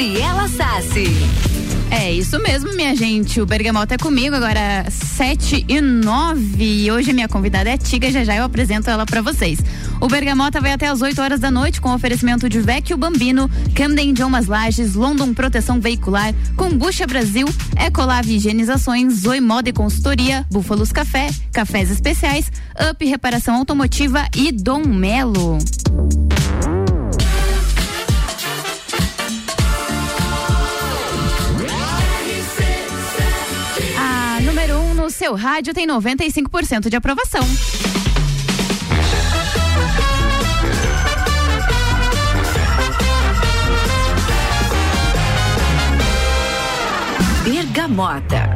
Gabriela Sassi. É isso mesmo, minha gente. O Bergamota é comigo agora, 7 e 9. E hoje a minha convidada é Tiga. Já já eu apresento ela para vocês. O Bergamota vai até as 8 horas da noite com oferecimento de Vecchio Bambino, Camden Idiomas Lages, London Proteção Veicular, Combucha Brasil, Ecolave Higienizações, Zoe Moda e Consultoria, Búfalos Café, Cafés Especiais, Up Reparação Automotiva e Dom Melo. Seu rádio tem 95% de aprovação. Bergamota.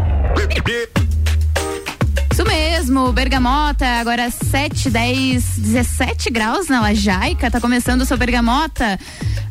Isso mesmo, Bergamota, agora 7, 10, 17 graus na Lajaica, tá começando o seu Bergamota.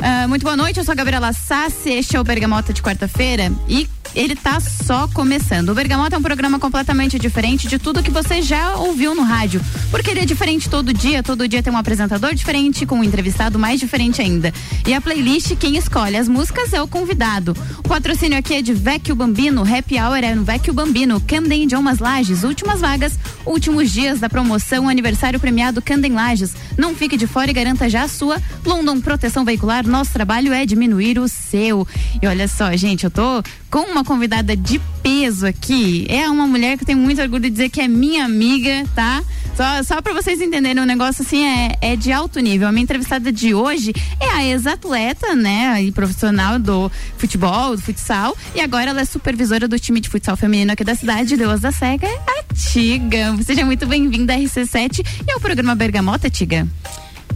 Uh, muito boa noite, eu sou a Gabriela Sassi, este é o Bergamota de quarta-feira e ele tá só começando. O Bergamota é um programa completamente diferente de tudo que você já ouviu no rádio, porque ele é diferente todo dia, todo dia tem um apresentador diferente, com um entrevistado mais diferente ainda. E a playlist, quem escolhe as músicas é o convidado. O patrocínio aqui é de Vecchio Bambino, Happy Hour é no Vecchio Bambino, Camden Idiomas Lages, últimas vagas, últimos dias da promoção, aniversário premiado Camden Lages. Não fique de fora e garanta já a sua. London Proteção Veicular, nosso trabalho é diminuir o seu. E olha só, gente, eu tô com uma convidada de peso aqui. É uma mulher que eu tenho muito orgulho de dizer que é minha amiga, tá? Só, só para vocês entenderem, o um negócio assim é, é de alto nível. A minha entrevistada de hoje é a ex-atleta, né? E profissional do futebol, do futsal. E agora ela é supervisora do time de futsal feminino aqui da cidade, Deus da Seca, a Tiga. Seja muito bem-vinda à RC7 e ao programa Bergamota, Tiga.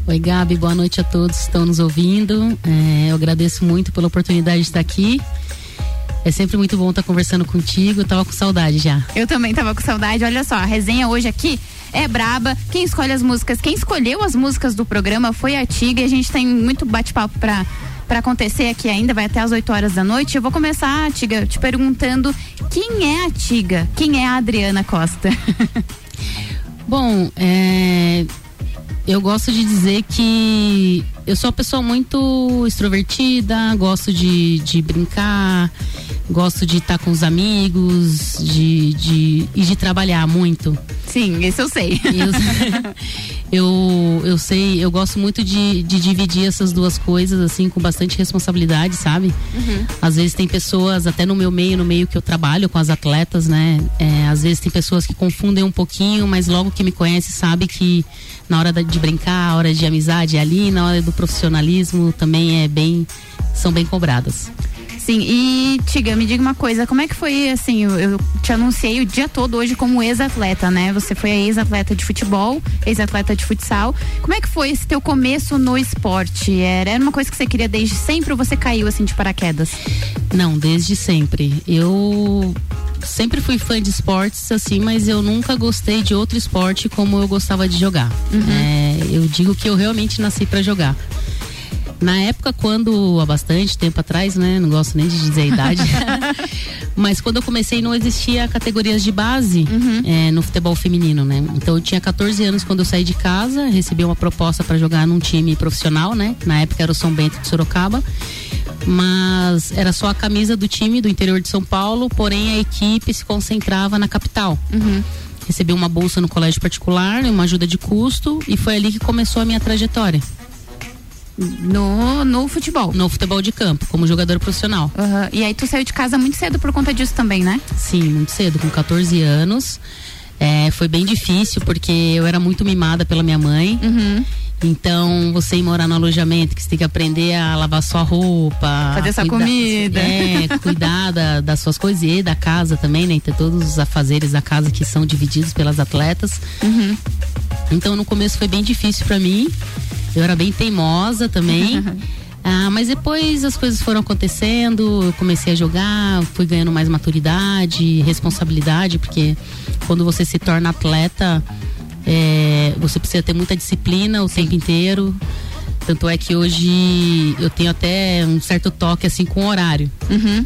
Oi, Gabi, boa noite a todos que estão nos ouvindo. É, eu agradeço muito pela oportunidade de estar aqui. É sempre muito bom estar conversando contigo. Eu tava com saudade já. Eu também tava com saudade. Olha só, a resenha hoje aqui é braba. Quem escolhe as músicas, quem escolheu as músicas do programa foi a Tiga. E a gente tem muito bate-papo pra para acontecer aqui ainda, vai até as 8 horas da noite. Eu vou começar, Tiga, te perguntando quem é a Tiga? Quem é a Adriana Costa? Bom, é, eu gosto de dizer que eu sou uma pessoa muito extrovertida, gosto de, de brincar, gosto de estar com os amigos, de, de, e de trabalhar muito. Sim, isso eu sei. Eu, eu, eu sei, eu gosto muito de, de dividir essas duas coisas, assim, com bastante responsabilidade, sabe? Uhum. Às vezes tem pessoas, até no meu meio, no meio que eu trabalho com as atletas, né? É, às vezes tem pessoas que confundem um pouquinho, mas logo que me conhece sabe que na hora de brincar, a hora de amizade é ali, na hora do profissionalismo também é bem, são bem cobradas. Sim, e Tiga, me diga uma coisa, como é que foi assim, eu, eu te anunciei o dia todo hoje como ex-atleta, né? Você foi ex-atleta de futebol, ex-atleta de futsal. Como é que foi esse teu começo no esporte? Era, era uma coisa que você queria desde sempre ou você caiu assim de paraquedas? Não, desde sempre. Eu sempre fui fã de esportes, assim, mas eu nunca gostei de outro esporte como eu gostava de jogar. Uhum. É, eu digo que eu realmente nasci para jogar. Na época, quando, há bastante tempo atrás, né? Não gosto nem de dizer a idade. mas quando eu comecei, não existia categorias de base uhum. é, no futebol feminino, né? Então eu tinha 14 anos quando eu saí de casa, recebi uma proposta para jogar num time profissional, né? Na época era o São Bento de Sorocaba mas era só a camisa do time do interior de São Paulo, porém a equipe se concentrava na capital. Uhum. Recebi uma bolsa no colégio particular, uma ajuda de custo e foi ali que começou a minha trajetória. No, no futebol. No futebol de campo, como jogador profissional. Uhum. E aí tu saiu de casa muito cedo por conta disso também, né? Sim, muito cedo, com 14 anos. É, foi bem difícil porque eu era muito mimada pela minha mãe. Uhum. Então, você ir morar no alojamento, que você tem que aprender a lavar sua roupa. Fazer sua comida. É, cuidar da, das suas coisas e da casa também, né? Ter todos os afazeres da casa que são divididos pelas atletas. Uhum. Então, no começo foi bem difícil para mim. Eu era bem teimosa também. Ah, mas depois as coisas foram acontecendo, eu comecei a jogar, fui ganhando mais maturidade, responsabilidade, porque quando você se torna atleta, é, você precisa ter muita disciplina o Sim. tempo inteiro. Tanto é que hoje eu tenho até um certo toque assim com o horário. Uhum.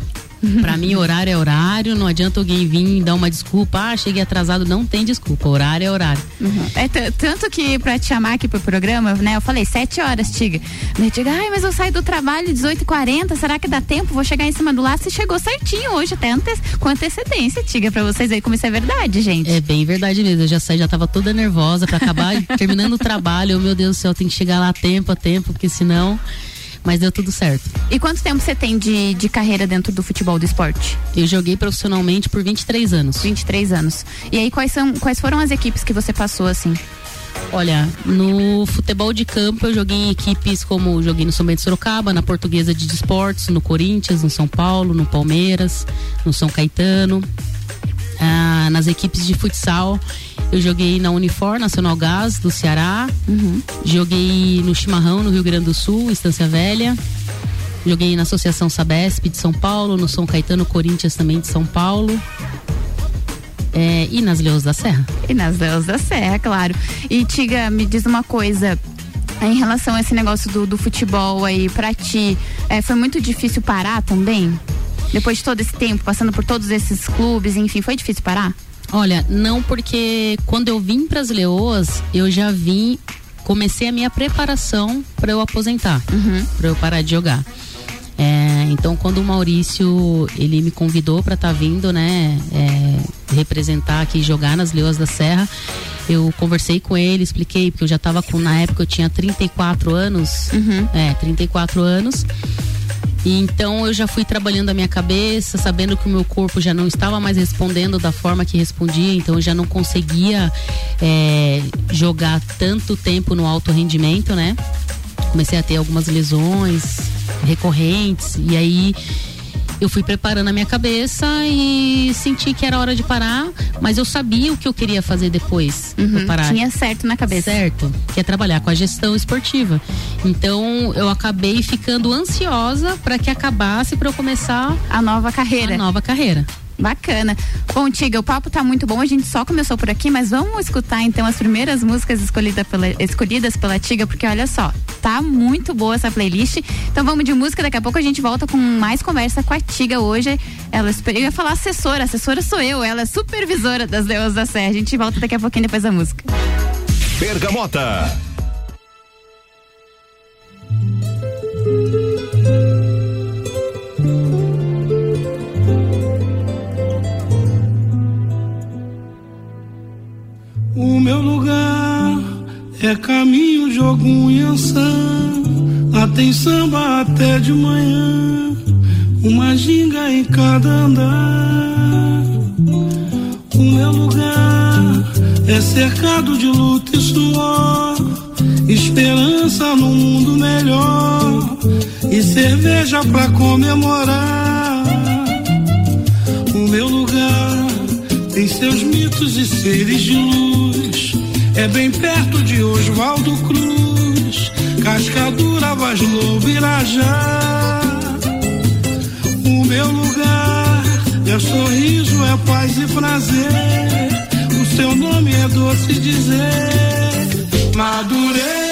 Para mim, horário é horário, não adianta alguém vir dar uma desculpa, ah, cheguei atrasado, não tem desculpa, horário é horário. Uhum. É tanto que para te chamar aqui pro programa, né, eu falei sete horas, Tiga. Eu digo, ai, mas eu saio do trabalho 18h40, será que dá tempo? Vou chegar em cima do laço e chegou certinho hoje, até ante com antecedência, Tiga, para vocês aí como isso é verdade, gente. É bem verdade mesmo, eu já saí, já tava toda nervosa para acabar terminando o trabalho, meu Deus do céu, tem que chegar lá a tempo, a tempo, porque senão mas deu tudo certo. E quanto tempo você tem de, de carreira dentro do futebol do esporte? Eu joguei profissionalmente por 23 anos. 23 anos. E aí quais são quais foram as equipes que você passou assim? Olha, no futebol de campo eu joguei em equipes como joguei no São Bento Sorocaba, na Portuguesa de Esportes, no Corinthians, no São Paulo, no Palmeiras, no São Caetano. Ah, nas equipes de futsal eu joguei na Unifor, Nacional Gás, do Ceará. Uhum. Joguei no Chimarrão, no Rio Grande do Sul, Estância Velha. Joguei na Associação Sabesp de São Paulo, no São Caetano Corinthians também de São Paulo. É, e nas Leões da Serra. E nas Leões da Serra, claro. E Tiga, me diz uma coisa. Em relação a esse negócio do, do futebol aí, pra ti, é, foi muito difícil parar também? Depois de todo esse tempo, passando por todos esses clubes, enfim, foi difícil parar? Olha, não porque quando eu vim para as Leoas, eu já vim, comecei a minha preparação para eu aposentar, uhum. para eu parar de jogar. É, então, quando o Maurício ele me convidou para estar tá vindo, né, é, representar aqui, jogar nas Leoas da Serra, eu conversei com ele, expliquei porque eu já estava com na época eu tinha 34 anos, uhum. é, 34 anos. Então eu já fui trabalhando a minha cabeça, sabendo que o meu corpo já não estava mais respondendo da forma que respondia, então eu já não conseguia é, jogar tanto tempo no alto rendimento, né? Comecei a ter algumas lesões recorrentes e aí eu fui preparando a minha cabeça e senti que era hora de parar, mas eu sabia o que eu queria fazer depois uhum, parar. Tinha certo na cabeça. Certo, que é trabalhar com a gestão esportiva. Então eu acabei ficando ansiosa para que acabasse para eu começar a nova carreira. A nova carreira. Bacana. Bom, Tiga, o papo tá muito bom. A gente só começou por aqui, mas vamos escutar então as primeiras músicas escolhida pela, escolhidas pela Tiga, porque olha só, tá muito boa essa playlist. Então vamos de música, daqui a pouco a gente volta com mais conversa com a Tiga hoje. Ela, eu ia falar assessora, assessora sou eu, ela é supervisora das Leões da Serra. A gente volta daqui a pouquinho depois da música. Bergamota. Meu lugar é caminho, jogo e Lá tem samba até de manhã, uma ginga em cada andar. O meu lugar é cercado de luta e suor, esperança no mundo melhor e cerveja pra comemorar. O meu lugar tem seus mitos e seres de luz. É bem perto de Oswaldo Cruz, Cascadura, Vaz Lobo, Irajá. O meu lugar é sorriso, é paz e prazer. O seu nome é doce dizer, Madureira.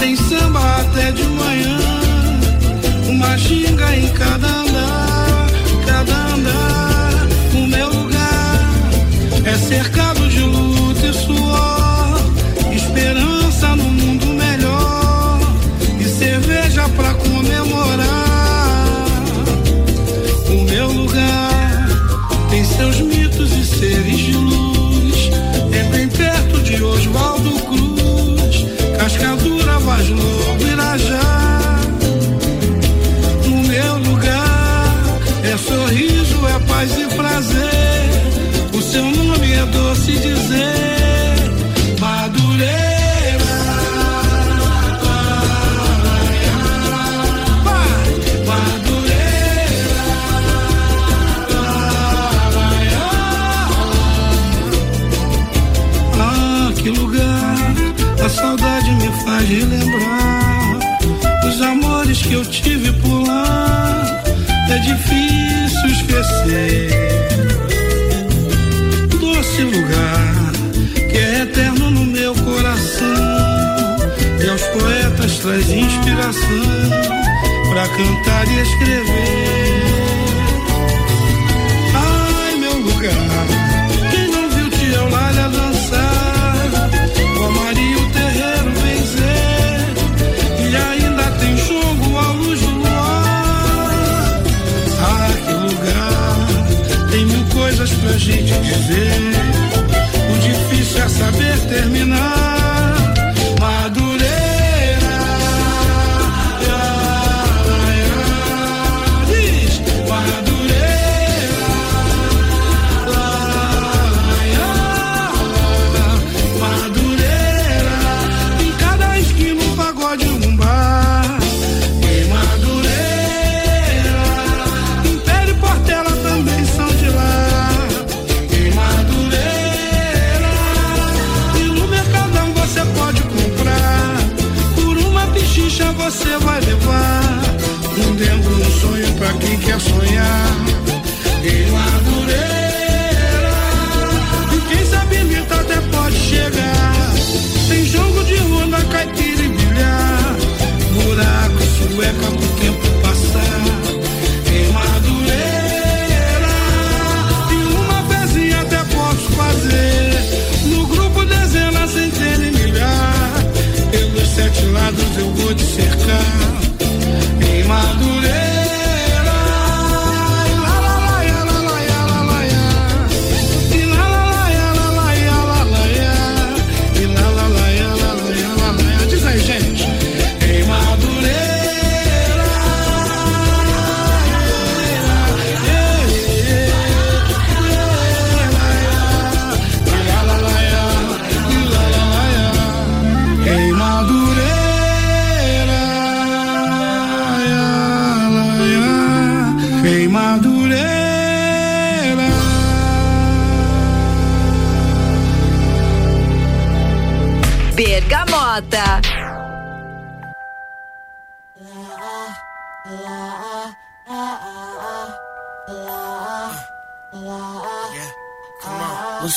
Tem samba até de manhã, uma xinga em cada andar, cada andar. O meu lugar é cercado é difícil esquecer. Doce lugar que é eterno no meu coração. E aos poetas traz inspiração para cantar e escrever. Ai, meu lugar pra gente dizer, o difícil é saber terminar.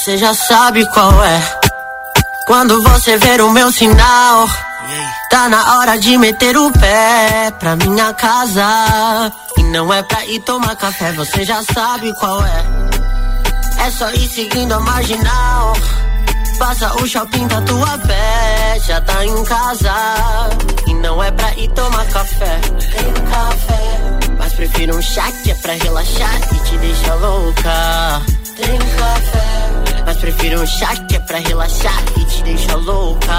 Você já sabe qual é. Quando você ver o meu sinal, tá na hora de meter o pé pra minha casa. E não é pra ir tomar café, você já sabe qual é. É só ir seguindo a marginal. Passa o shopping da tua pé, já tá em casa. E não é pra ir tomar café, tem café. Mas prefiro um chá que é pra relaxar e te deixa louca. Tem café. Mas prefiro um chá que é pra relaxar e te deixa louca.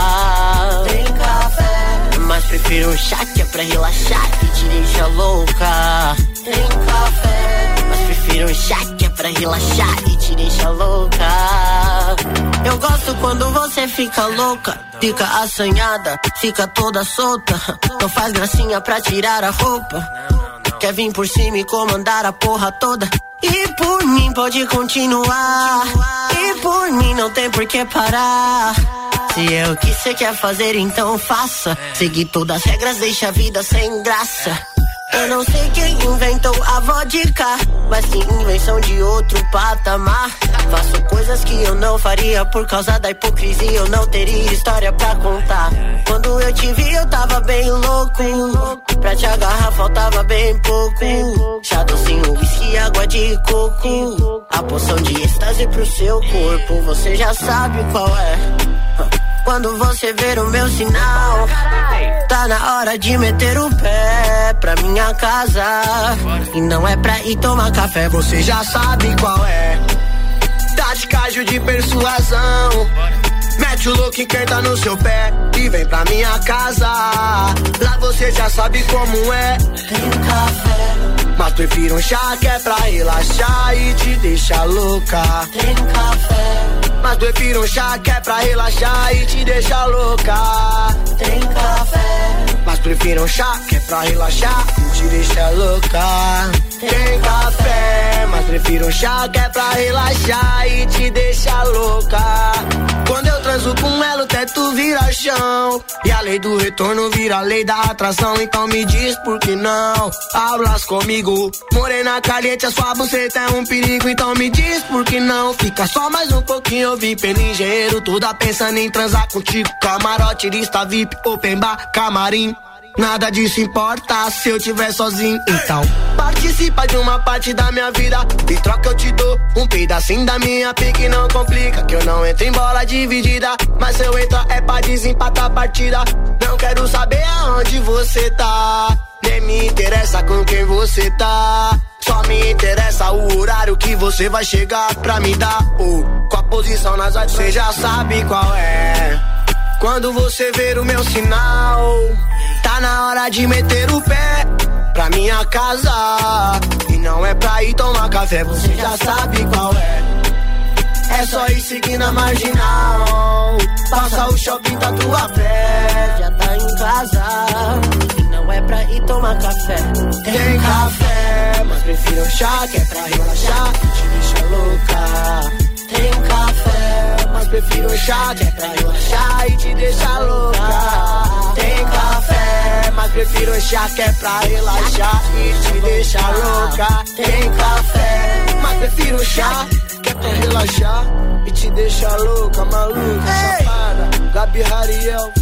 Tem café. Mas prefiro um chá que é pra relaxar e te deixa louca. Tem café. Mas prefiro um chá que é pra relaxar e te deixa louca. Eu gosto quando você fica louca, fica assanhada, fica toda solta. Não faz gracinha pra tirar a roupa. Quer vir por cima e comandar a porra toda. E por mim pode continuar. E por mim não tem por que parar. Se é o que você quer fazer, então faça. Seguir todas as regras deixa a vida sem graça. Eu não sei quem inventou a vodka, mas que invenção de outro patamar. Faço coisas que eu não faria por causa da hipocrisia. Eu não teria história pra contar. Quando eu te vi, eu tava bem louco. Pra te agarrar, faltava bem pouco. Chá docinho, whisky, água de coco. A poção de êxtase pro seu corpo, você já sabe qual é. Quando você ver o meu sinal, tá na hora de meter o pé pra minha casa. E não é pra ir tomar café, você já sabe qual é. Tá de cajo de persuasão. Mete o look quem tá no seu pé e vem pra minha casa. Lá você já sabe como é. Tem café. Mas prefiro um chá que é pra relaxar e te deixar louca. Tem café. Mas prefiro um chá que é pra relaxar e te deixar louca. Tem café. Mas prefiro um chá, que é pra relaxar e te deixar louca. Tem café, mas prefiro um chá, que é pra relaxar e te deixar louca. Quando eu transo com ela, o teto vira chão. E a lei do retorno vira a lei da atração. Então me diz por que não hablas comigo. Morena caliente, a sua buceta é um perigo. Então me diz por que não. Fica só mais um pouquinho, eu pelo engenheiro. Toda pensando em transar contigo. Camarote, lista VIP, open bar, camarim. Nada disso importa se eu tiver sozinho. Então, participa de uma parte da minha vida. E troca eu te dou um pedacinho da minha pique. Não complica, que eu não entro em bola dividida. Mas se eu entrar é pra desempatar a partida. Não quero saber aonde você tá. Nem me interessa com quem você tá. Só me interessa o horário que você vai chegar pra me dar. Ou com a posição nas artes, você já sabe qual é. Quando você ver o meu sinal. Tá na hora de meter o pé pra minha casa. E não é pra ir tomar café, você já sabe qual é. É só ir seguindo a marginal. Passa o shopping tá tua pé. Já tá em casa. E não é pra ir tomar café. Tem café, mas prefiro chá que é pra relaxar. Te deixa louca. Tem café, mas prefiro um chá que é pra relaxar e te deixa louca. Tem café, mas prefiro um chá que é pra relaxar e te deixa louca. Tem café, mas prefiro um chá que é pra relaxar e te deixa louca, maluca, safada. Gabi Hariel.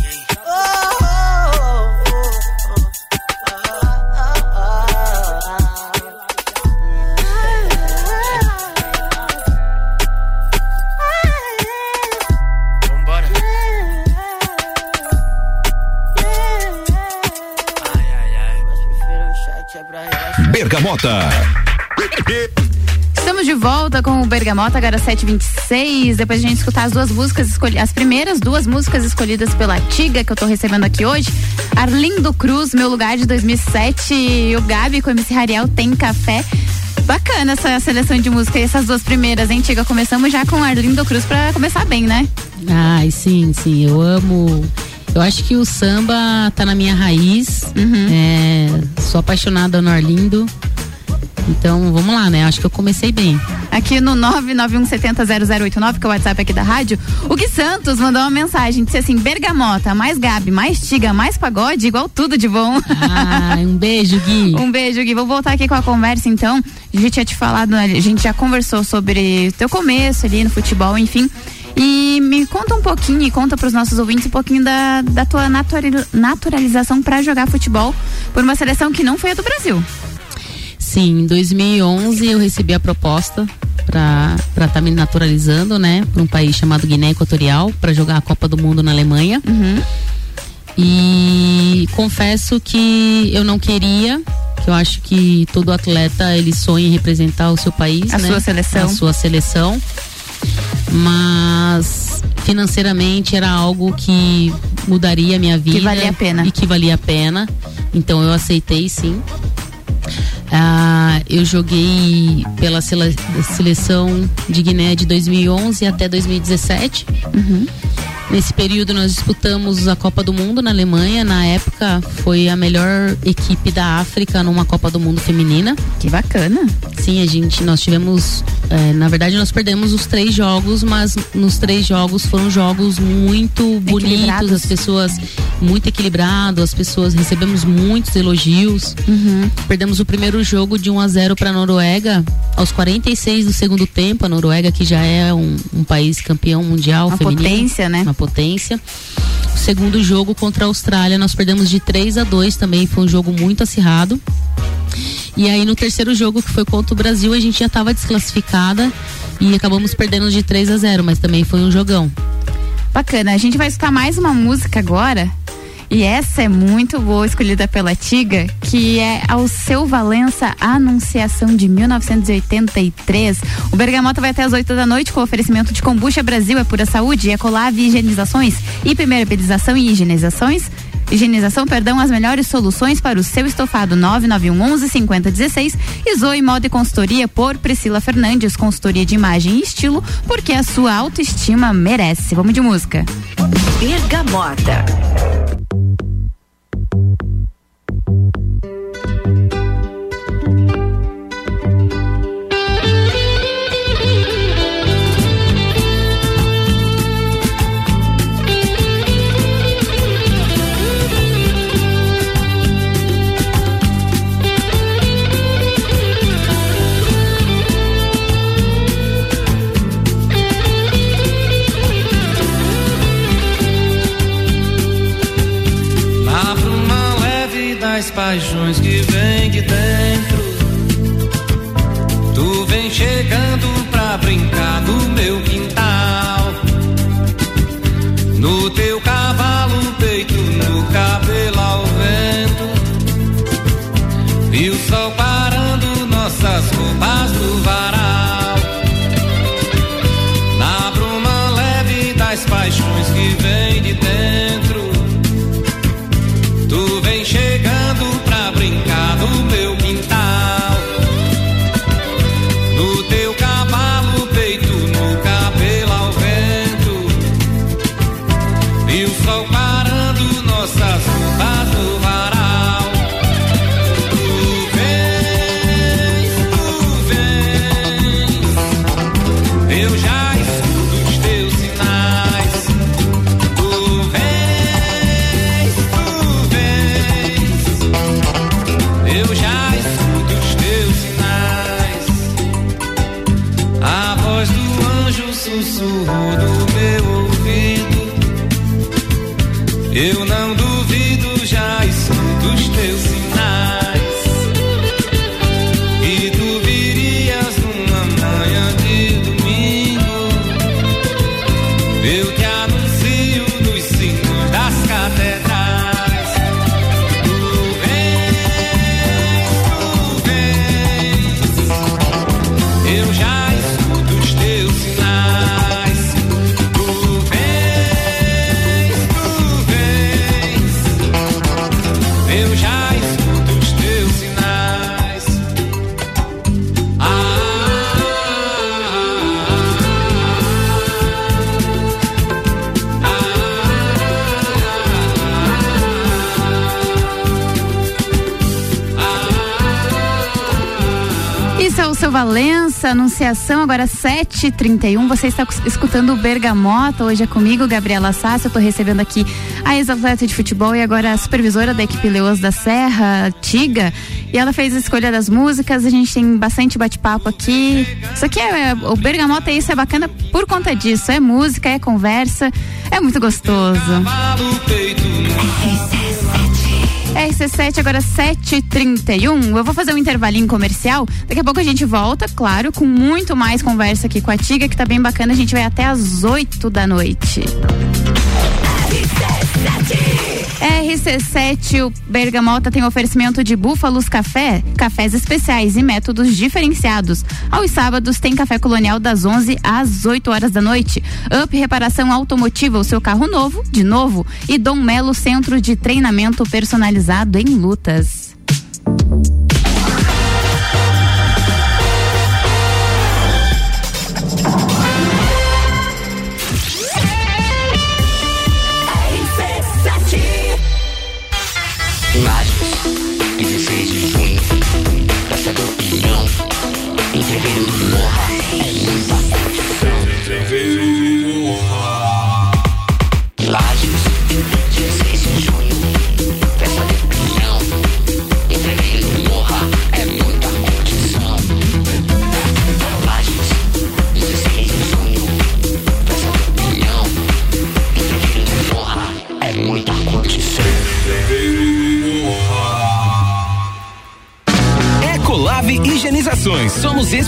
Bergamota. Estamos de volta com o Bergamota, agora 726. Depois de a gente escutar as duas músicas, escolhi, as primeiras duas músicas escolhidas pela Tiga, que eu tô recebendo aqui hoje. Arlindo Cruz, Meu Lugar de 2007. E o Gabi com o MC Rariel Tem Café. Bacana essa seleção de música e essas duas primeiras, hein, Tiga? Começamos já com Arlindo Cruz pra começar bem, né? Ai, sim, sim. Eu amo. Eu acho que o samba tá na minha raiz. É, sou apaixonada no Arlindo. Então, vamos lá, né? Acho que eu comecei bem. Aqui no 991700089, que é o WhatsApp aqui da rádio, o Gui Santos mandou uma mensagem, disse assim, Bergamota, mais Gabi, mais Tiga, mais pagode, igual tudo de bom. Ah, um beijo, Gui. Um beijo, Gui. Vou voltar aqui com a conversa, então. A gente tinha te falado, a gente já conversou sobre teu começo ali no futebol, enfim. E me conta um pouquinho, e conta para os nossos ouvintes um pouquinho da, da tua natural- naturalização para jogar futebol por uma seleção que não foi a do Brasil. Sim, em 2011 eu recebi a proposta para estar tá me naturalizando, né, para um país chamado Guiné Equatorial, para jogar a Copa do Mundo na Alemanha. E confesso que eu não queria, que eu acho que todo atleta ele sonha em representar o seu país, A né? sua seleção. A sua seleção. Mas financeiramente era algo que mudaria a minha vida valia a pena. e que valia a pena. Então eu aceitei sim. Ah, eu joguei pela sele- seleção de Guiné de 2011 até 2017. Nesse período nós disputamos a Copa do Mundo na Alemanha. Na época foi a melhor equipe da África numa Copa do Mundo feminina. Que bacana. Sim, a gente, nós tivemos, eh, na verdade nós perdemos os três jogos, mas nos três jogos foram jogos muito bonitos, as pessoas muito equilibrados, as pessoas recebemos muitos elogios. Perdemos o primeiro jogo de 1 a 0 para a Noruega aos 46 do segundo tempo. A Noruega que já é um, um país campeão mundial Uma feminino, potência, né? Uma potência. O segundo jogo contra a Austrália nós perdemos de 3 a 2 também, foi um jogo muito acirrado. E aí no terceiro jogo, que foi contra o Brasil, a gente já estava desclassificada e acabamos perdendo de 3 a 0, mas também foi um jogão. Bacana. A gente vai escutar mais uma música agora. E essa é muito boa, escolhida pela Tiga, que é ao seu Valença Anunciação de 1983. O Bergamota vai até as 8 da noite com oferecimento de Combucha Brasil, é pura saúde, Ecolave Higienizações, hipermeabilização e higienizações. Higienização, perdão, as melhores soluções para o seu estofado 991 11 5016 e Zoe Moda e Consultoria por Priscila Fernandes, consultoria de imagem e estilo, porque a sua autoestima merece. Vamos de música. Bergamota. Valença, anunciação agora 7h31. Você está escutando o Bergamota. Hoje é comigo, Gabriela Sassi. Eu estou recebendo aqui a ex-atleta de futebol e agora a supervisora da equipe Leoas da Serra, Tiga. E ela fez a escolha das músicas. A gente tem bastante bate-papo aqui. Isso aqui é. O Bergamota, isso é bacana por conta disso. É música, é conversa. É muito gostoso. No RC7, agora 7h31. Eu vou fazer um intervalinho comercial. Daqui a pouco a gente volta, claro, com muito mais conversa aqui com a Tiga, que tá bem bacana. A gente vai até às 8 da noite. RC7, o Bergamota tem oferecimento de Búfalos Café, cafés especiais e métodos diferenciados. Aos sábados tem café colonial das 11 às 8 horas da noite. Up Reparação Automotiva, o seu carro novo, de novo. E Dom Melo Centro de Treinamento Personalizado em Lutas.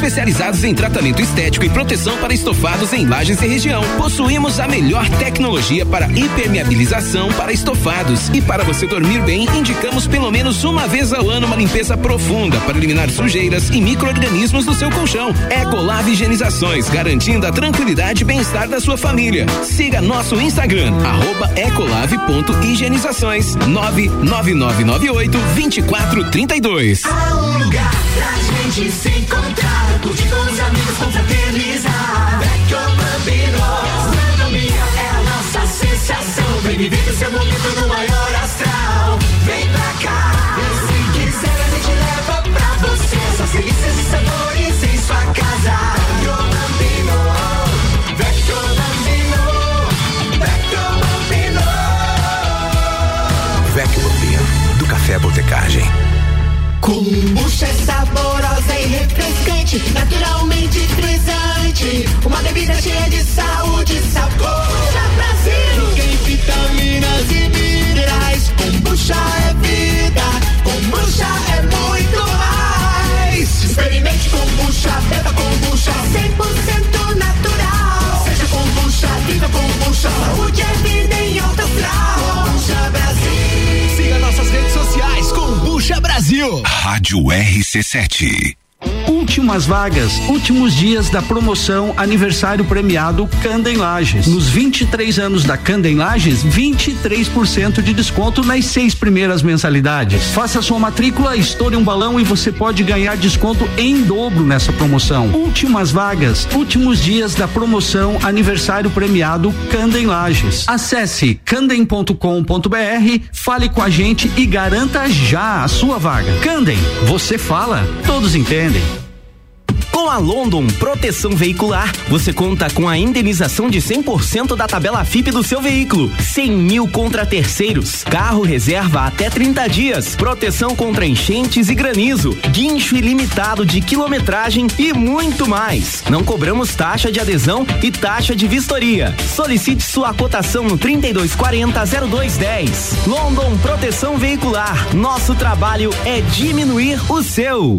Especializados em tratamento estético e proteção para estofados em lajes e região. Possuímos a melhor tecnologia para impermeabilização para estofados. E para você dormir bem, indicamos pelo menos uma vez ao ano uma limpeza profunda para eliminar sujeiras e micro-organismos do seu colchão. Ecolave Higienizações, garantindo a tranquilidade e bem-estar da sua família. Siga nosso Instagram, arroba ecolave.higienizações 99998 2432. Há um lugar pra gente se encontrar, curtir com os amigos, confraternizar. Vecchio Bambino, gastronomia é a nossa sensação. Vem viver o seu momento no maior astral. Vem pra cá, se quiser a gente leva pra você. Essas delícias e sabores em sua casa. Vecchio Bambino, Vecchio Bambino, Vecchio Bambino. Vecchio Bambino, do Café Botecagem. E naturalmente frisante. Uma bebida cheia de saúde e sabor. Brasil! Tem vitaminas e minerais. Kombucha é vida, kombucha é muito mais. Experimente kombucha, beba kombucha, 100% natural. Seja kombucha, viva kombucha, saúde é vida em alta astral. Kombucha Brasil! Siga nossas redes sociais, Kombucha Brasil. Rádio RC7. Um Últimas vagas, últimos dias da promoção aniversário premiado Candem Lages. Nos 23 anos da Candem Lages, 23% de desconto nas seis primeiras mensalidades. Faça sua matrícula, estoure um balão e você pode ganhar desconto em dobro nessa promoção. Últimas vagas, últimos dias da promoção aniversário premiado Candem Lages. Acesse candem.com.br, fale com a gente e garanta já a sua vaga. Candem, você fala, todos entendem. Com a London Proteção Veicular, você conta com a indenização de 100% da tabela FIP do seu veículo, 100 mil contra terceiros, carro reserva até 30 dias, proteção contra enchentes e granizo, guincho ilimitado de quilometragem e muito mais. Não cobramos taxa de adesão e taxa de vistoria. Solicite sua cotação no 3240 0210. London Proteção Veicular. Nosso trabalho é diminuir o seu.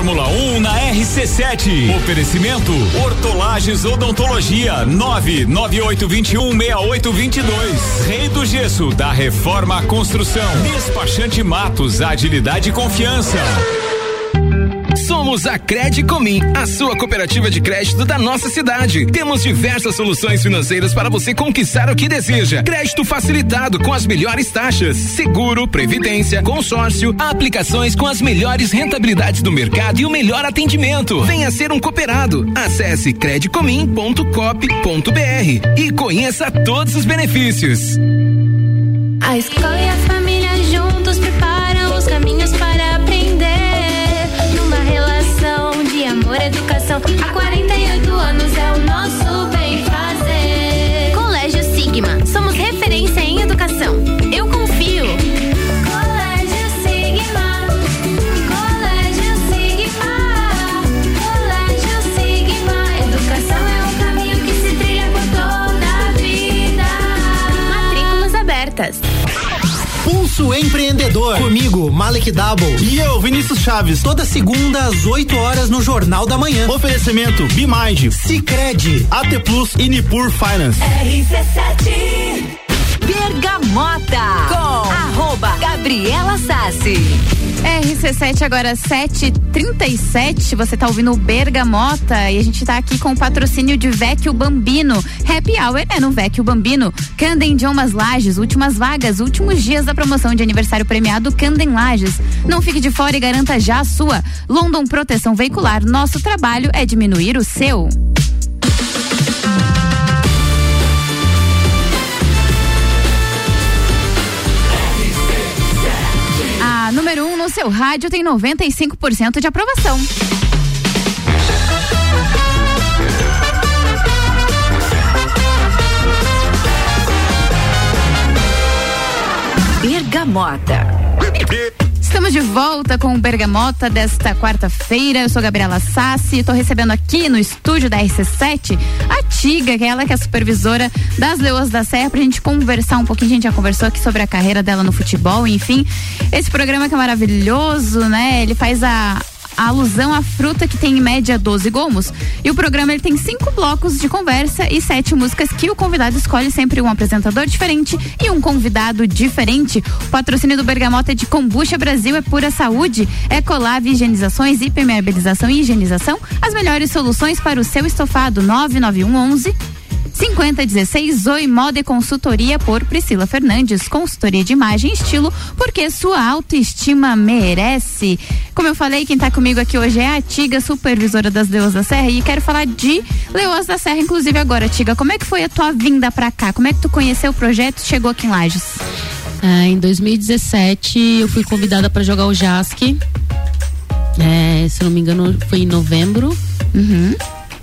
Fórmula 1 na RC7. Oferecimento Hortolagens Odontologia 998216822. Rei do Gesso da Reforma Construção. Despachante Matos, agilidade e confiança. Somos a Credicomim, a sua cooperativa de crédito da nossa cidade. Temos diversas soluções financeiras para você conquistar o que deseja. Crédito facilitado com as melhores taxas, seguro, previdência, consórcio, aplicações com as melhores rentabilidades do mercado e o melhor atendimento. Venha ser um cooperado. Acesse credicomim.cop.br e conheça todos os benefícios. A escola Há 48 anos é o nosso bem fazer. Colégio Sigma. Somos referência em educação. Eu confio. Colégio Sigma. Colégio Sigma. Colégio Sigma. Educação é um caminho que se trilha por toda a vida. Matrículas abertas. Pulso Empreendedor. Comigo, Malek Double. E eu, Vinícius Chaves. Toda segunda às 8 horas no Jornal da Manhã. Oferecimento Bimind, Cicred, AT Plus e Nipur Finance. RC7 Bergamota com arroba Gabriela Sassi. RC7 agora 7h37. Você tá ouvindo Bergamota e a gente tá aqui com o patrocínio de Vecchio Bambino. Happy Hour é no Vecchio Bambino. Candem Idiomas Lages, últimas vagas, últimos dias da promoção de aniversário premiado Candem Lages. Não fique de fora e garanta já a sua. London Proteção Veicular. Nosso trabalho é diminuir o seu. Seu rádio tem 95% de aprovação. Bergamota. Estamos de volta com o Bergamota desta quarta-feira. Eu sou Gabriela Sassi e estou recebendo aqui no estúdio da RC7 a Tiga, que é ela que é a supervisora das Leoas da Serra, pra gente conversar um pouquinho. A gente já conversou aqui sobre a carreira dela no futebol, enfim. Esse programa que é maravilhoso, né? Ele faz a, a alusão à fruta que tem em média 12 gomos. E o programa ele tem cinco blocos de conversa e sete músicas que o convidado escolhe sempre um apresentador diferente e um convidado diferente. O patrocínio do Bergamota é de Combucha Brasil é pura saúde, Ecolave higienizações, hipermeabilização e higienização, as melhores soluções para o seu estofado 99111 5016 Oi Moda e Consultoria por Priscila Fernandes. Consultoria de imagem e estilo, porque sua autoestima merece. Como eu falei, quem tá comigo aqui hoje é a Tiga, supervisora das Leoas da Serra, e quero falar de Leoas da Serra, inclusive agora, Tiga. Como é que foi a tua vinda pra cá? Como é que tu conheceu o projeto e chegou aqui em Lages? Ah, em 2017 eu fui convidada para jogar o JASC. É, se não me engano, foi em novembro. Uhum.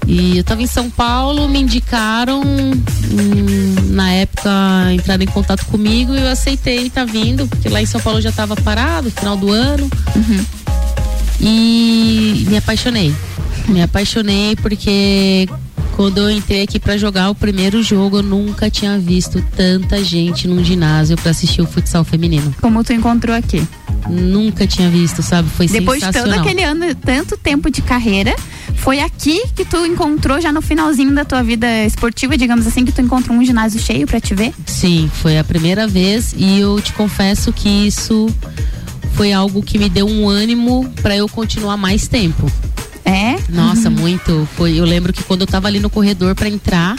E eu tava em São Paulo, me indicaram, hum, na época entraram em contato comigo e eu aceitei tá vindo, porque lá em São Paulo eu já tava parado, final do ano. e me apaixonei. Me apaixonei porque quando eu entrei aqui para jogar o primeiro jogo, eu nunca tinha visto tanta gente num ginásio para assistir o futsal feminino. Como tu encontrou aqui? Nunca tinha visto, sabe? Foi Depois de todo sensacional. aquele ano, tanto tempo de carreira, foi aqui que tu encontrou já no finalzinho da tua vida esportiva, digamos assim, que tu encontrou um ginásio cheio pra te ver? Sim, foi a primeira vez e eu te confesso que isso foi algo que me deu um ânimo para eu continuar mais tempo. É? Nossa, muito. Foi, eu lembro que quando eu tava ali no corredor para entrar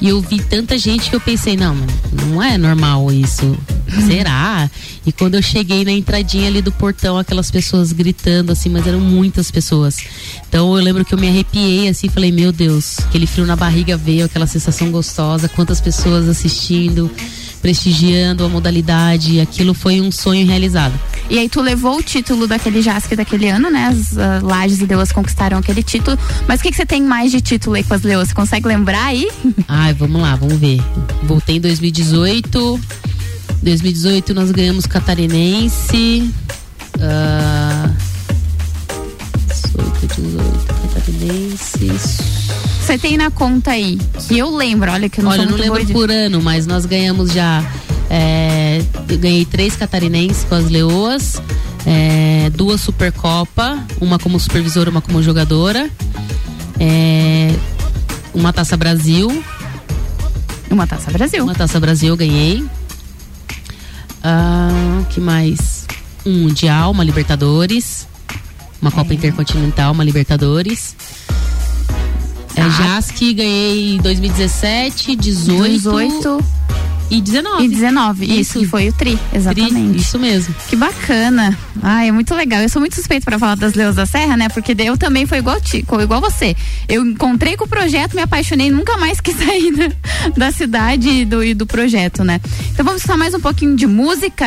e eu vi tanta gente que eu pensei, não, não é normal isso. Será? E quando eu cheguei na entradinha ali do portão, aquelas pessoas gritando assim, mas eram muitas pessoas. Então eu lembro que eu me arrepiei assim, falei, meu Deus, aquele frio na barriga veio, aquela sensação gostosa, quantas pessoas assistindo, prestigiando a modalidade, aquilo foi um sonho realizado. E aí tu levou o título daquele JASC daquele ano, né? As uh, Lages e Leoas conquistaram aquele título. Mas o que, que você tem mais de título aí com as Leoas? Você consegue lembrar aí? Ai, vamos lá, vamos ver. Voltei em 2018. 2018 nós ganhamos catarinense. Ah, 18, 18, catarinense. Você tem na conta aí, que eu lembro, olha que eu não Olha, eu não lembro de- por ano, mas nós ganhamos já. É, eu ganhei três catarinenses com as leoas, é, duas Supercopa, uma como supervisora, uma como jogadora, é, uma Taça Brasil. Uma Taça Brasil. Uma Taça Brasil eu ganhei. Ah, que mais? Um Mundial, uma Libertadores, uma É. Copa Intercontinental, uma Libertadores. É, Ah. JASC ganhei em 2017, 18, 18 e 19. e 19. Isso, Isso. que foi o Tri, exatamente. isso mesmo. Que bacana. Ai, é muito legal. Eu sou muito suspeita pra falar das Leões da Serra, né? Porque eu também foi igual, ti, igual você. Eu encontrei com o projeto, me apaixonei, nunca mais quis sair da, da cidade e do, e do projeto, né? Então vamos escutar mais um pouquinho de música,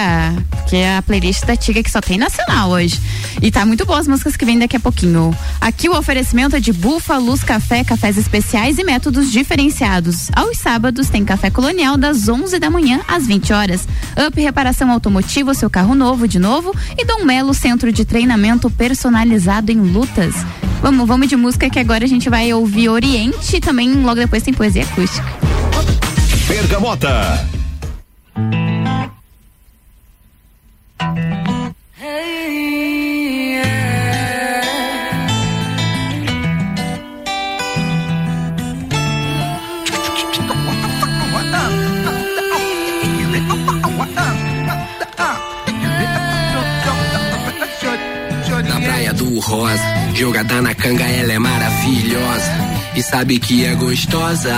que é a playlist da Tiga que só tem nacional hoje. E tá muito boas as músicas que vêm daqui a pouquinho. Aqui o oferecimento é de Bufa, Luz Café, cafés especiais e métodos diferenciados. Aos sábados tem café colonial das 11 da manhã às 20 horas. Up Reparação Automotiva, seu carro novo de novo. E Dom Melo, centro de treinamento personalizado em lutas. Vamos, vamos de música que agora a gente vai ouvir Oriente e também logo depois tem poesia acústica. Bergamota. Rosa, jogada na canga, ela é maravilhosa. E sabe que é gostosa.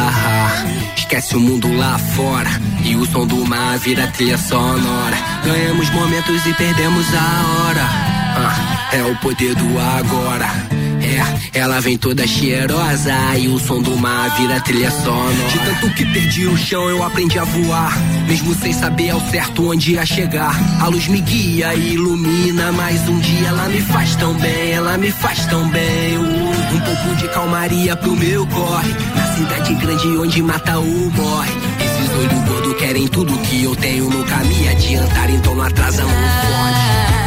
Esquece o mundo lá fora. E o som do mar vira trilha sonora. Ganhamos momentos e perdemos a hora. Ah, é o poder do agora. É, ela vem toda cheirosa e o som do mar vira trilha sonora. De tanto que perdi o chão, eu aprendi a voar. Mesmo sem saber ao certo onde ia chegar. A luz me guia e ilumina, mas um dia ela me faz tão bem, ela me faz tão bem. Um pouco de calmaria pro meu corre. Na cidade grande onde mata ou morre. Esses olhos gordos querem tudo que eu tenho. Nunca me adiantar, então não atrasa, não fode.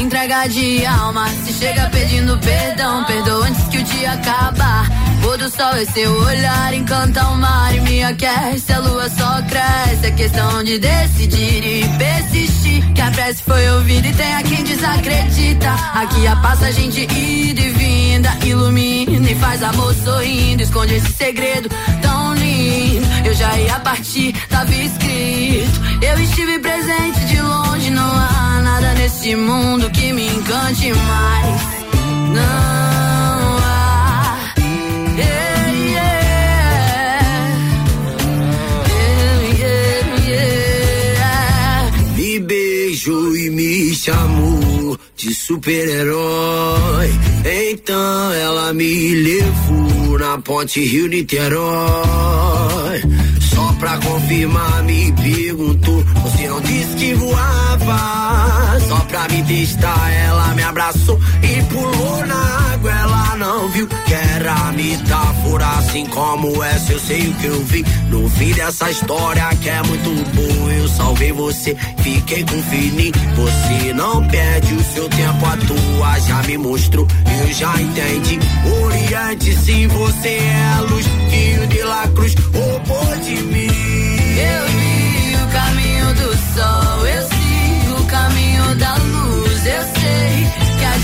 Entrega de alma, se chega pedindo perdão, perdoa antes que o dia acabar. Pôr do sol é seu olhar, encanta o mar e me aquece. A lua só cresce, é questão de decidir e persistir. Que a prece foi ouvida e tem a quem desacredita. Aqui a passagem de ida e vinda ilumina e faz amor sorrindo. Esconde esse segredo tão lindo. Eu já ia partir, tava escrito. Eu estive presente de longe, não há nada nesse mundo que me encante mais. Não e me chamou de super-herói. Então ela me levou na ponte Rio Niterói. Só pra confirmar, me perguntou. Você não disse que voava. Só pra me testar, ela me abraçou era metáfora. Assim como essa, eu sei o que eu vi. No fim dessa história que é muito boa, eu salvei você. Fiquei com fininho. Você não perde o seu tempo à toa. Já me mostrou, eu já entendi. Oriente, se você é a luz, Rio de la Cruz, roubou de mim. Eu vi o caminho do sol, eu sigo o caminho da luz.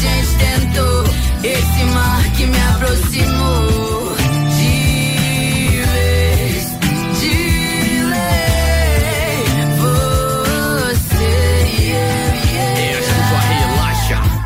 Gente tentou esse mar que me aproximou.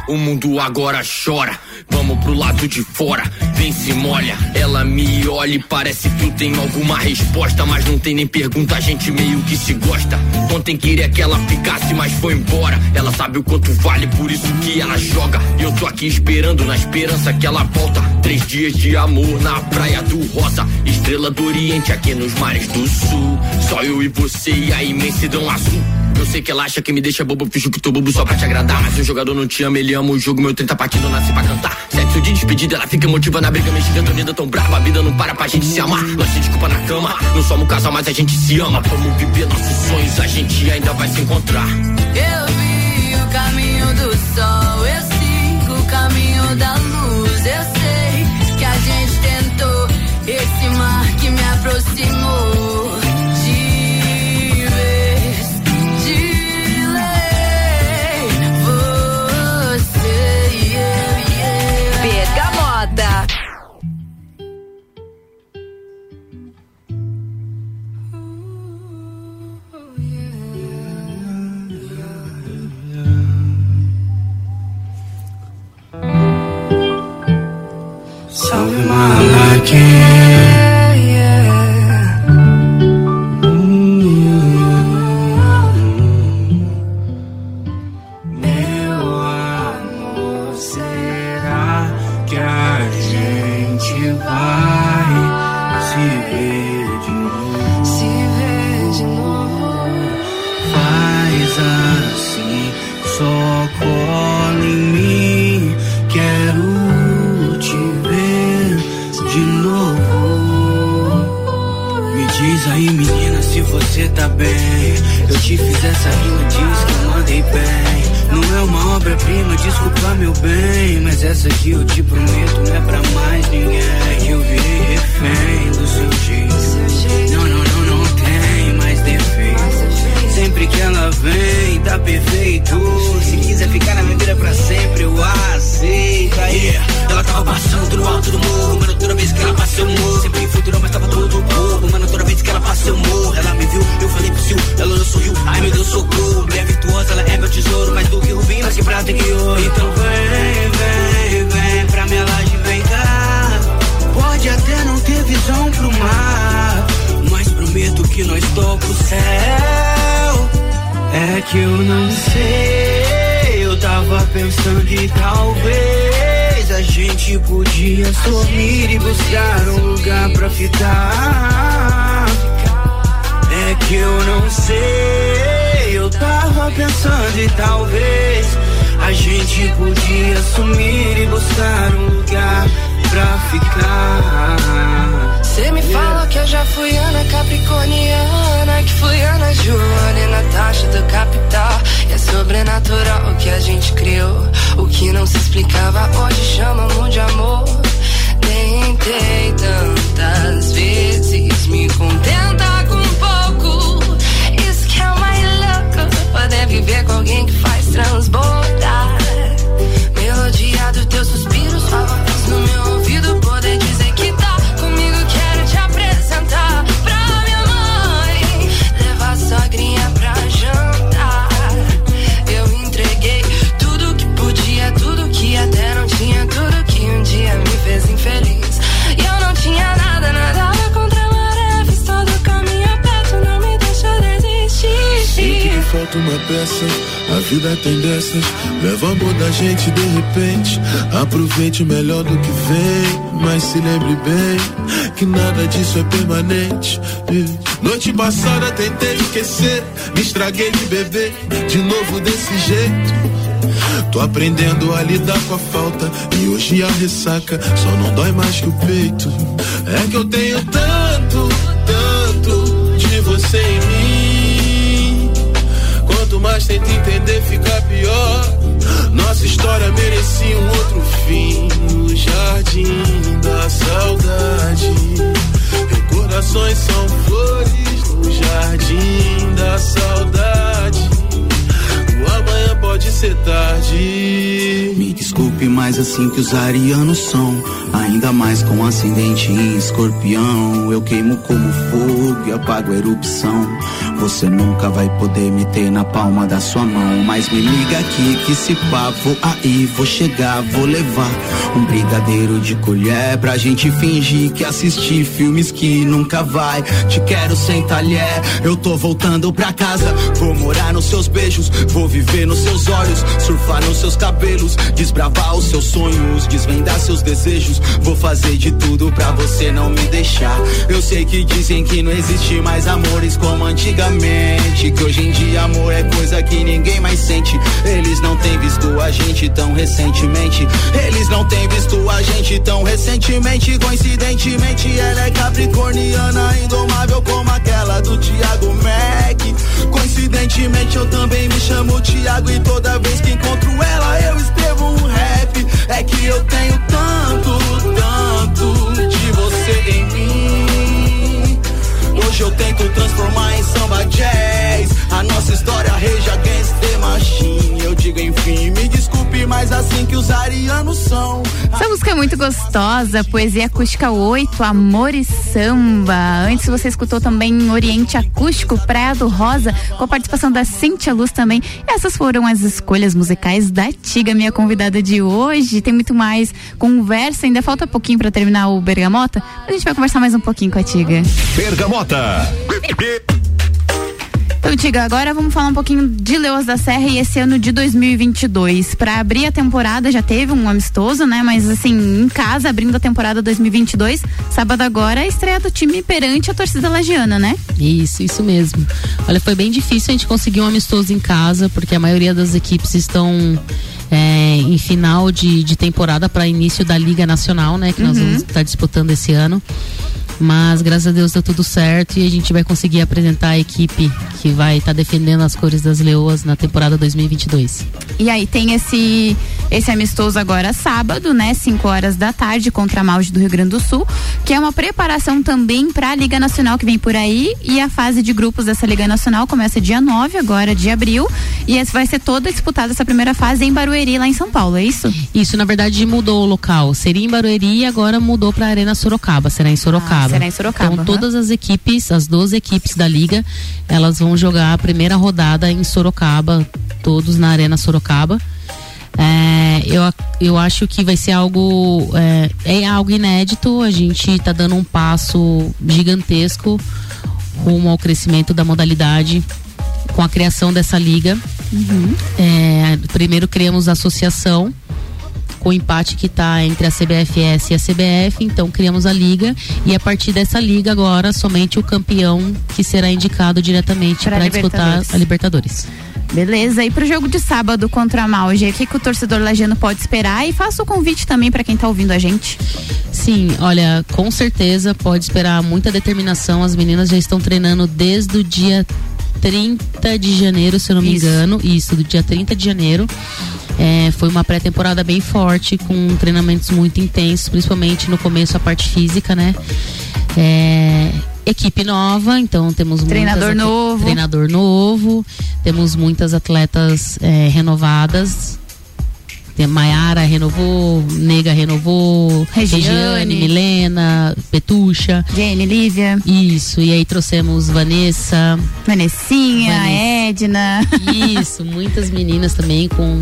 O mundo agora chora. Vamos pro lado de fora, vem se molha. Ela me olha e parece que eu tenho alguma resposta, mas não tem nem pergunta, a gente meio que se gosta. Ontem queria que ela ficasse, mas foi embora. Ela sabe o quanto vale, por isso que ela joga. E eu tô aqui esperando, na esperança que ela volta. Três dias de amor na praia do Rosa, estrela do Oriente aqui nos mares do Sul. Só eu e você e a imensidão azul. Eu sei que ela acha que me deixa bobo, finjo que tô bobo só pra te agradar. Mas o jogador não te ama, ele ama o jogo, meu 30 partido nasce pra cantar. Sexo de despedida, ela fica emotiva na briga, mexida, Antônio tão brava, a vida não para pra gente se amar. Nós se desculpa na cama, não somos casal, mas a gente se ama. Vamos viver nossos sonhos, a gente ainda vai se encontrar. Eu vi o caminho do sol, eu sigo o caminho da luz. Eu sei que a gente tentou esse mar que me aproximou. Talking my life, explicava hoje chamamos de amor. Tentei tantas vezes me contentar com pouco. Isso que é mais louco. Poder viver com alguém que faz transbordar. Melodia teu suspiro, sua voz no meu Uma peça, a vida tem dessas. Leva amor da gente de repente. Aproveite melhor do que vem, mas se lembre bem que nada disso é permanente. Noite passada tentei esquecer, me estraguei de beber, de novo desse jeito. Tô aprendendo a lidar com a falta e hoje a ressaca só não dói mais que o peito. É que eu tenho tanto, tanto de você em mim. Mais tento entender, fica pior. Nossa história merecia um outro fim. No jardim da saudade. Recordações são flores no jardim da saudade. O amanhã pode ser tarde. Me desculpe, mas assim que os arianos são. Ainda mais com ascendente em escorpião. Eu queimo como fogo e apago a erupção. Você nunca vai poder me ter na palma da sua mão. Mas me liga aqui que se pá, vou aí, vou chegar, vou levar um brigadeiro de colher pra gente fingir que assistir filmes que nunca vai. Te quero sem talher, eu tô voltando pra casa. Vou morar nos seus beijos, vou viver nos seus olhos, surfar nos seus cabelos, desbravar os seus sonhos, desvendar seus desejos. Vou fazer de tudo pra você não me deixar. Eu sei que dizem que não existe mais amores como antigamente. Que hoje em dia amor é coisa que ninguém mais sente. Eles não têm visto a gente tão recentemente. Eles não têm visto a gente tão recentemente. Coincidentemente, ela é capricorniana, indomável como aquela do Thiago Mac. Coincidentemente, eu também me chamo Thiago. E toda vez que encontro ela, eu escrevo um rap. É que eu tenho tanto, tanto de você em mim. Hoje eu tento transformar em samba jazz. A nossa história rage against the machine. Eu digo enfim, mas assim que os arianos são. Essa música é muito gostosa, Poesia Acústica 8, Amor e Samba. Antes você escutou também Oriente Acústico, Praia do Rosa, com a participação da Cintia Luz também. Essas foram as escolhas musicais da Tiga, minha convidada de hoje. Tem muito mais conversa, ainda falta pouquinho para terminar o Bergamota, mas a gente vai conversar mais um pouquinho com a Tiga. Bergamota. Então, Tiga, agora vamos falar um pouquinho de Leões da Serra e esse ano de 2022. Para abrir a temporada já teve um amistoso, né? Mas assim, em casa, abrindo a temporada 2022, sábado agora, a estreia do time perante a torcida lagiana, né? Isso, isso mesmo. Olha, foi bem difícil a gente conseguir um amistoso em casa, porque a maioria das equipes estão é, em final de, de temporada para início da Liga Nacional, né? Que nós Uhum. vamos estar disputando esse ano. Mas graças a Deus deu tudo certo e a gente vai conseguir apresentar a equipe que vai estar defendendo as cores das leoas na temporada 2022. E aí tem esse esse amistoso agora sábado, né, 5 horas da tarde contra a Malde do Rio Grande do Sul, que é uma preparação também para a Liga Nacional que vem por aí e a fase de grupos dessa Liga Nacional começa dia 9 agora de abril e essa vai ser toda disputada essa primeira fase em Barueri lá em São Paulo, é isso? Isso, na verdade, mudou o local. Seria em Barueri e agora mudou para a Arena Sorocaba. Será em Sorocaba. Ah, será em Sorocaba, Então, aham. todas as equipes, as 12 equipes da liga, elas vão jogar a primeira rodada em Sorocaba, todos na Arena Sorocaba. É, eu, eu acho que vai ser algo é, é algo inédito. A gente está dando um passo gigantesco rumo ao crescimento da modalidade com a criação dessa liga. É, primeiro criamos a associação com o empate que está entre a CBFS e a CBF, então criamos a liga e a partir dessa liga agora somente o campeão que será indicado diretamente para disputar a Libertadores. Beleza, e pro jogo de sábado contra a Malge, o que, que o torcedor lagiano pode esperar? E faça o convite também para quem tá ouvindo a gente. Sim, olha, com certeza pode esperar muita determinação. As meninas já estão treinando desde o dia 30 de janeiro, se eu não me engano. Isso, do dia 30 de janeiro. É, foi uma pré-temporada bem forte, com treinamentos muito intensos, principalmente no começo a parte física, né? É, equipe nova, então temos muitas Treinador atle- novo. treinador novo, temos muitas atletas é, renovadas. Maiara renovou, Nega renovou, Regiane. Milena, Petucha. Jenny, Lívia. Isso, e aí trouxemos Vanessa. Vanessinha, Edna. Isso, muitas meninas também com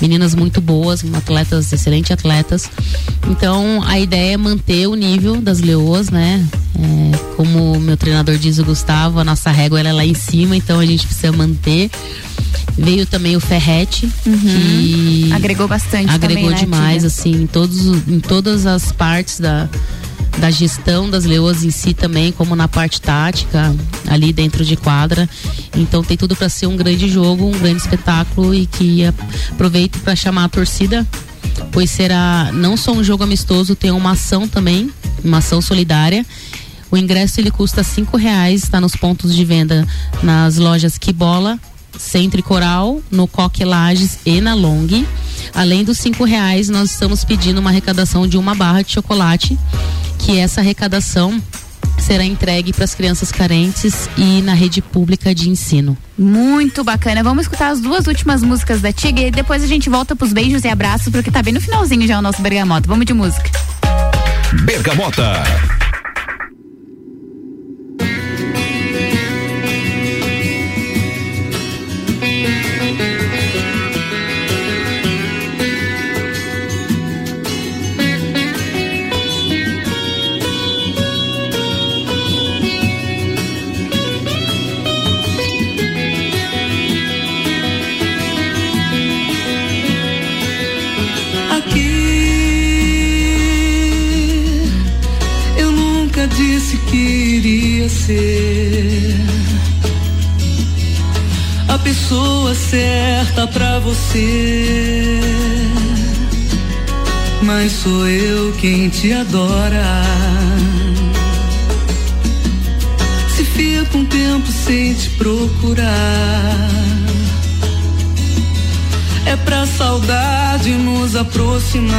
meninas muito boas, atletas, excelentes atletas. Então a ideia é manter o nível das leoas, né? É, como meu treinador diz, o Gustavo, a nossa régua ela é lá em cima, então a gente precisa manter. Veio também o Ferrete, que Agregou bastante agregou também, né, demais, Tia? assim, em, todos, em todas as partes da, da gestão das leoas em si também, como na parte tática, ali dentro de quadra. Então tem tudo para ser um grande jogo, um grande espetáculo e que aproveito para chamar a torcida, pois será não só um jogo amistoso, tem uma ação também, uma ação solidária. O ingresso ele custa cinco reais, está nos pontos de venda nas lojas Quibola, Centro e Coral, no Coque Lages e na Long. Além dos cinco reais, nós estamos pedindo uma arrecadação de uma barra de chocolate, que essa arrecadação será entregue para as crianças carentes e na rede pública de ensino. Muito bacana. Vamos escutar as duas últimas músicas da Tiga e depois a gente volta pros beijos e abraços, porque tá bem no finalzinho já o nosso Bergamota. Vamos de música. Bergamota. A pessoa certa pra você. Mas sou eu quem te adora. Se fica um tempo sem te procurar é pra saudade nos aproximar.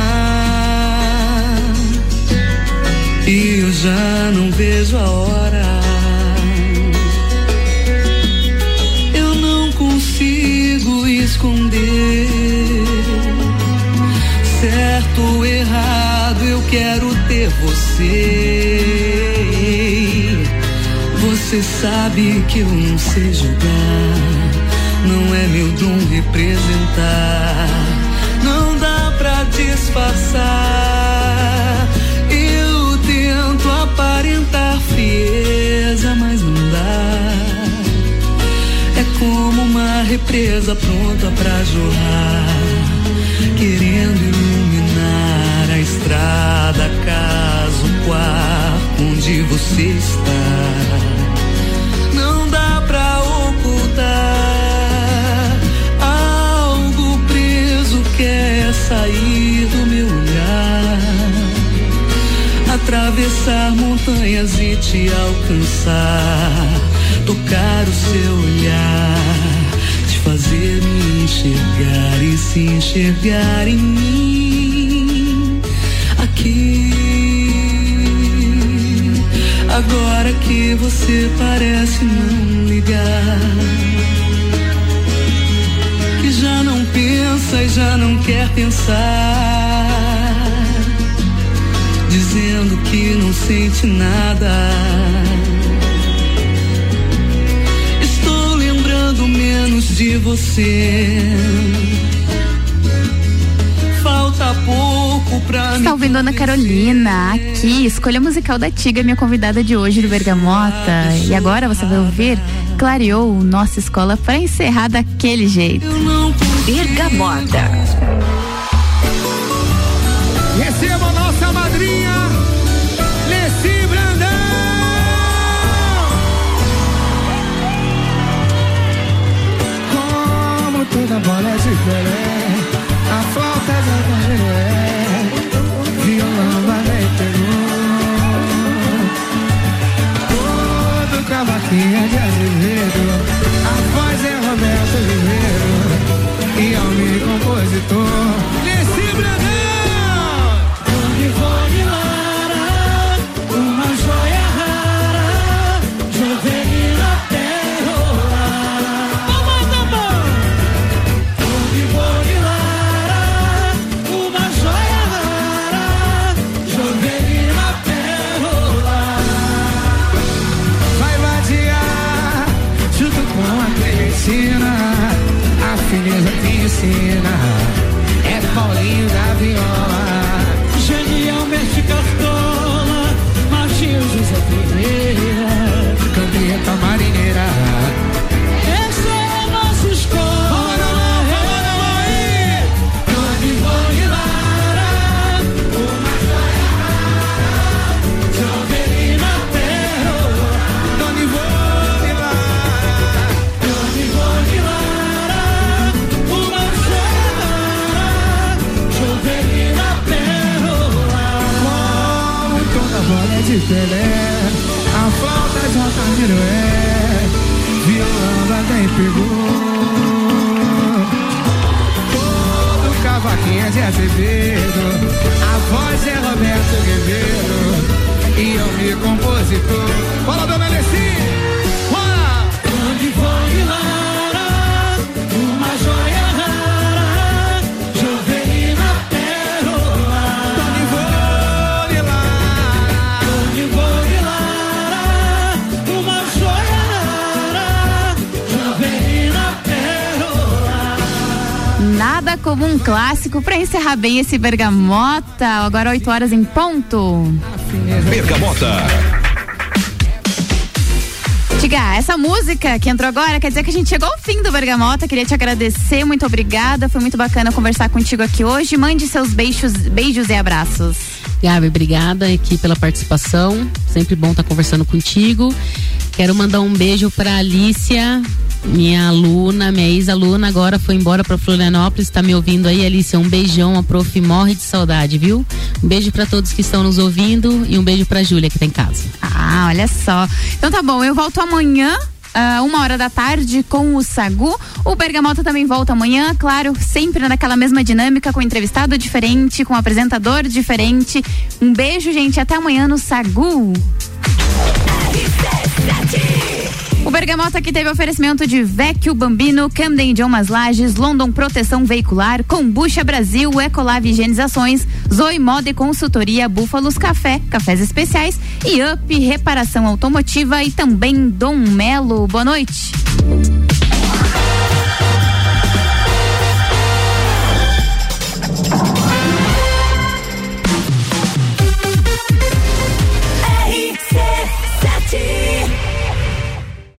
E eu já não vejo a hora. Esconder. Certo ou errado, eu quero ter você. Você sabe que eu não sei julgar. Não é meu dom representar. Não dá pra disfarçar. Represa pronta pra jorrar, querendo iluminar a estrada, casa, o quarto onde você está. Não dá pra ocultar algo preso quer sair do meu olhar, atravessar montanhas e te alcançar, tocar o seu olhar, fazer me enxergar e se enxergar em mim aqui. Agora que você parece não ligar, que já não pensa e já não quer pensar, dizendo que não sente nada. De você. Falta pouco pra Está ouvindo Ana Carolina aqui, escolha musical da Tiga, minha convidada de hoje do Bergamota. E agora você vai ouvir Clareou Nossa Escola para encerrar daquele jeito. Bergamota. Receba a nossa madrinha, toda bola é diferente, a flauta é da violão vai pegou. Todo cavaquinho é de azevedo, a voz é Roberto Oliveira e ao me compositor. A voz é Roberto Guerreiro e eu me compositor. Um clássico pra encerrar bem esse Bergamota. Agora 8 horas em ponto. Bergamota. Tiga, essa música que entrou agora quer dizer que a gente chegou ao fim do Bergamota. Queria te agradecer, muito obrigada. Foi muito bacana conversar contigo aqui hoje. Mande seus beijos, beijos e abraços. Gabi, obrigada aqui pela participação. Sempre bom estar conversando contigo. Quero mandar um beijo para Alicia, minha aluna, minha ex-aluna, agora foi embora para Florianópolis. Está me ouvindo aí, Alicia? Um beijão. A prof morre de saudade, viu? Um beijo para todos que estão nos ouvindo e um beijo para Júlia que tá em casa. Ah, olha só. Então tá bom, eu volto amanhã. ah, uma hora da tarde com o Sagu. O Bergamota também volta amanhã, claro, sempre naquela mesma dinâmica, com entrevistado diferente, com apresentador diferente. Um beijo, gente, até amanhã no Sagu. O Bergamota aqui teve oferecimento de Vecchio Bambino, Camden Idiomas Lages, London Proteção Veicular, Combucha Brasil, Ecolave Higienizações, Zoe Moda e Consultoria, Búfalos Café, Cafés Especiais e Up Reparação Automotiva e também Dom Melo. Boa noite.